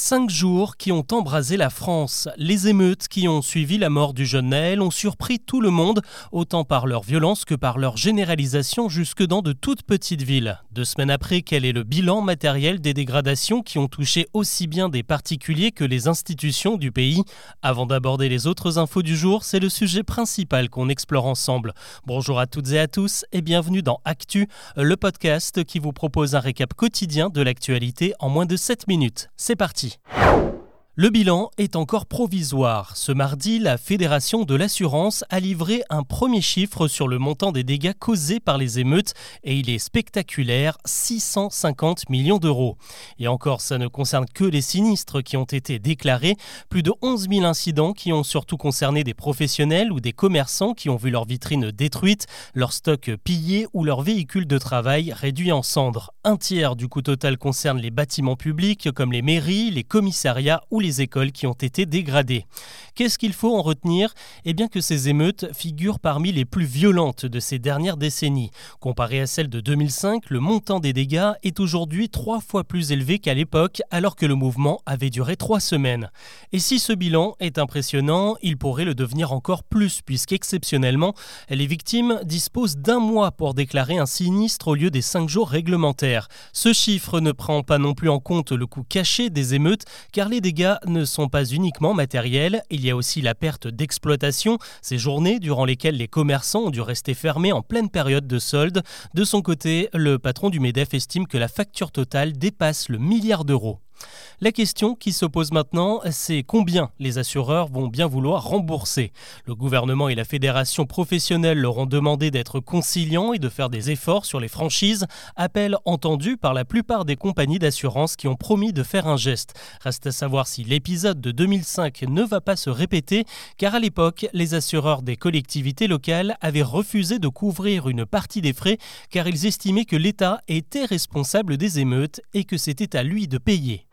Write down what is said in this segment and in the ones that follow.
Cinq jours qui ont embrasé la France. Les émeutes qui ont suivi la mort du jeune Naël ont surpris tout le monde, autant par leur violence que par leur généralisation jusque dans de toutes petites villes. Deux semaines après, quel est le bilan matériel des dégradations qui ont touché aussi bien des particuliers que les institutions du pays? Avant d'aborder les autres infos du jour, c'est le sujet principal qu'on explore ensemble. Bonjour à toutes et à tous et bienvenue dans Actu, le podcast qui vous propose un récap quotidien de l'actualité en moins de 7 minutes. C'est parti le bilan est encore provisoire. Ce mardi, la Fédération de l'assurance a livré un premier chiffre sur le montant des dégâts causés par les émeutes et il est spectaculaire, 650 millions d'euros. Et encore, ça ne concerne que les sinistres qui ont été déclarés, plus de 11 000 incidents qui ont surtout concerné des professionnels ou des commerçants qui ont vu leur vitrine détruite, leur stock pillé ou leur véhicule de travail réduit en cendres. Un tiers du coût total concerne les bâtiments publics comme les mairies, les commissariats ou les écoles qui ont été dégradées. Qu'est-ce qu'il faut en retenir? Eh bien que ces émeutes figurent parmi les plus violentes de ces dernières décennies. Comparé à celles de 2005, le montant des dégâts est aujourd'hui trois fois plus élevé qu'à l'époque, alors que le mouvement avait duré trois semaines. Et si ce bilan est impressionnant, il pourrait le devenir encore plus, puisqu'exceptionnellement, les victimes disposent d'un mois pour déclarer un sinistre au lieu des cinq jours réglementaires. Ce chiffre ne prend pas non plus en compte le coût caché des émeutes, car les dégâts ne sont pas uniquement matériels, il y a aussi la perte d'exploitation, ces journées durant lesquelles les commerçants ont dû rester fermés en pleine période de solde. De son côté, le patron du MEDEF estime que la facture totale dépasse le milliard d'euros. La question qui se pose maintenant, c'est combien les assureurs vont bien vouloir rembourser? Le gouvernement et la fédération professionnelle leur ont demandé d'être conciliants et de faire des efforts sur les franchises, appel entendu par la plupart des compagnies d'assurance qui ont promis de faire un geste. Reste à savoir si l'épisode de 2005 ne va pas se répéter, car à l'époque, les assureurs des collectivités locales avaient refusé de couvrir une partie des frais car ils estimaient que l'État était responsable des émeutes et que c'était à lui de payer.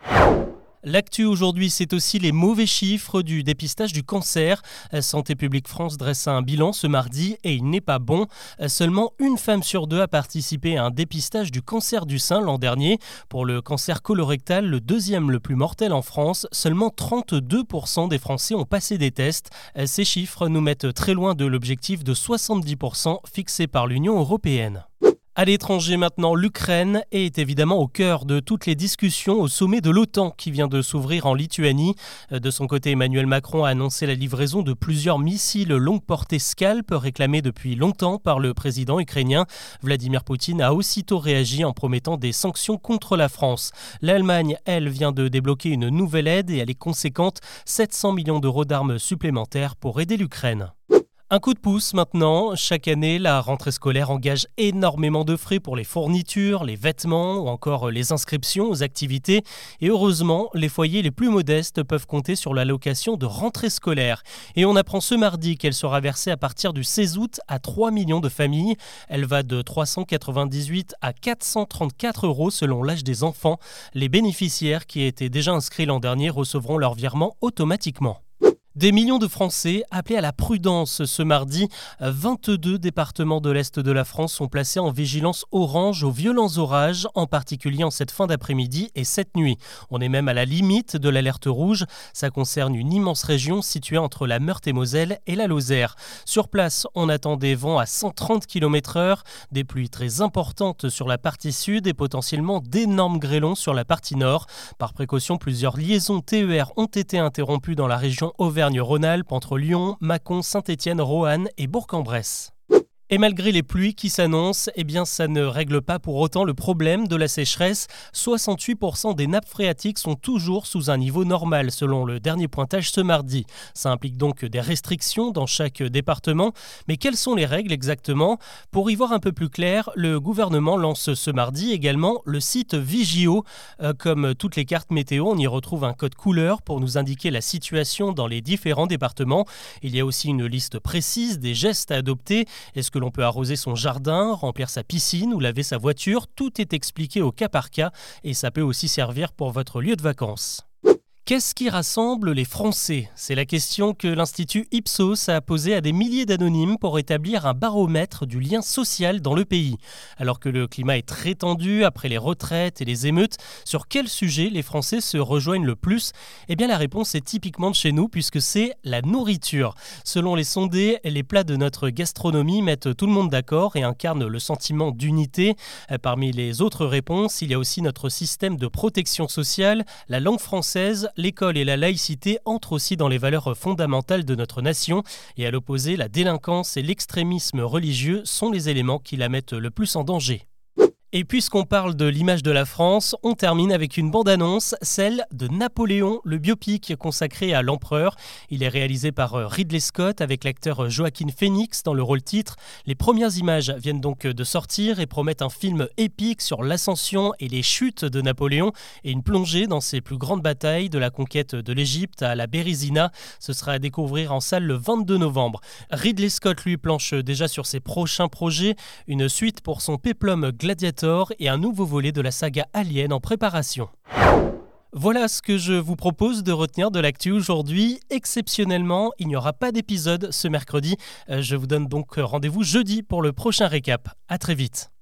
L'actu aujourd'hui, c'est aussi les mauvais chiffres du dépistage du cancer. Santé publique France dresse un bilan ce mardi et il n'est pas bon. Seulement une femme sur deux a participé à un dépistage du cancer du sein l'an dernier. Pour le cancer colorectal, le deuxième le plus mortel en France, seulement 32% des Français ont passé des tests. Ces chiffres nous mettent très loin de l'objectif de 70% fixé par l'Union européenne. À l'étranger maintenant, l'Ukraine est évidemment au cœur de toutes les discussions au sommet de l'OTAN qui vient de s'ouvrir en Lituanie. De son côté, Emmanuel Macron a annoncé la livraison de plusieurs missiles longue portée Scalp réclamés depuis longtemps par le président ukrainien. Vladimir Poutine a aussitôt réagi en promettant des sanctions contre la France. L'Allemagne, elle, vient de débloquer une nouvelle aide et elle est conséquente, 700 millions d'euros d'armes supplémentaires pour aider l'Ukraine. Un coup de pouce maintenant, chaque année, la rentrée scolaire engage énormément de frais pour les fournitures, les vêtements ou encore les inscriptions aux activités. Et heureusement, les foyers les plus modestes peuvent compter sur l'allocation de rentrée scolaire. Et on apprend ce mardi qu'elle sera versée à partir du 16 août à 3 millions de familles. Elle va de 398 à 434 euros selon l'âge des enfants. Les bénéficiaires qui étaient déjà inscrits l'an dernier recevront leur virement automatiquement. Des millions de Français appelés à la prudence ce mardi. 22 départements de l'Est de la France sont placés en vigilance orange aux violents orages, en particulier en cette fin d'après-midi et cette nuit. On est même à la limite de l'alerte rouge. Ça concerne une immense région située entre la Meurthe-et-Moselle et la Lozère. Sur place, on attend des vents à 130 km/h, des pluies très importantes sur la partie sud et potentiellement d'énormes grêlons sur la partie nord. Par précaution, plusieurs liaisons TER ont été interrompues dans la région Auvergne Auvergne-Rhône-Alpes entre Lyon, Mâcon, Saint-Étienne, Roanne et Bourg-en-Bresse. Et malgré les pluies qui s'annoncent, eh bien ça ne règle pas pour autant le problème de la sécheresse. 68% des nappes phréatiques sont toujours sous un niveau normal selon le dernier pointage ce mardi. Ça implique donc des restrictions dans chaque département. Mais quelles sont les règles exactement? Pour y voir un peu plus clair, le gouvernement lance ce mardi également le site Vigio. Euh, comme toutes les cartes météo, on y retrouve un code couleur pour nous indiquer la situation dans les différents départements. Il y a aussi une liste précise des gestes à adopter. Que l'on peut arroser son jardin, remplir sa piscine ou laver sa voiture, tout est expliqué au cas par cas et ça peut aussi servir pour votre lieu de vacances. Qu'est-ce qui rassemble les Français? C'est la question que l'Institut Ipsos a posée à des milliers d'anonymes pour établir un baromètre du lien social dans le pays. Alors que le climat est très tendu après les retraites et les émeutes, sur quel sujet les Français se rejoignent le plus? Eh bien la réponse est typiquement de chez nous puisque c'est la nourriture. Selon les sondés, les plats de notre gastronomie mettent tout le monde d'accord et incarnent le sentiment d'unité. Parmi les autres réponses, il y a aussi notre système de protection sociale, la langue française, l'école et la laïcité entrent aussi dans les valeurs fondamentales de notre nation, et à l'opposé, la délinquance et l'extrémisme religieux sont les éléments qui la mettent le plus en danger. Et puisqu'on parle de l'image de la France, on termine avec une bande-annonce, celle de Napoléon, le biopic consacré à l'empereur. Il est réalisé par euh, Ridley Scott avec l'acteur euh, Joaquin Phoenix dans le rôle titre. Les premières images viennent donc euh, de sortir et promettent un film épique sur l'ascension et les chutes de Napoléon et une plongée dans ses plus grandes batailles de la conquête de l'Égypte à la Bérésina. Ce sera à découvrir en salle le 22 novembre. Ridley Scott lui planche déjà sur ses prochains projets, une suite pour son péplum Et un nouveau volet de la saga Alien en préparation. Voilà ce que je vous propose de retenir de l'actu aujourd'hui. Exceptionnellement, il n'y aura pas d'épisode ce mercredi. Euh, je vous donne donc rendez-vous jeudi pour le prochain récap. À très vite.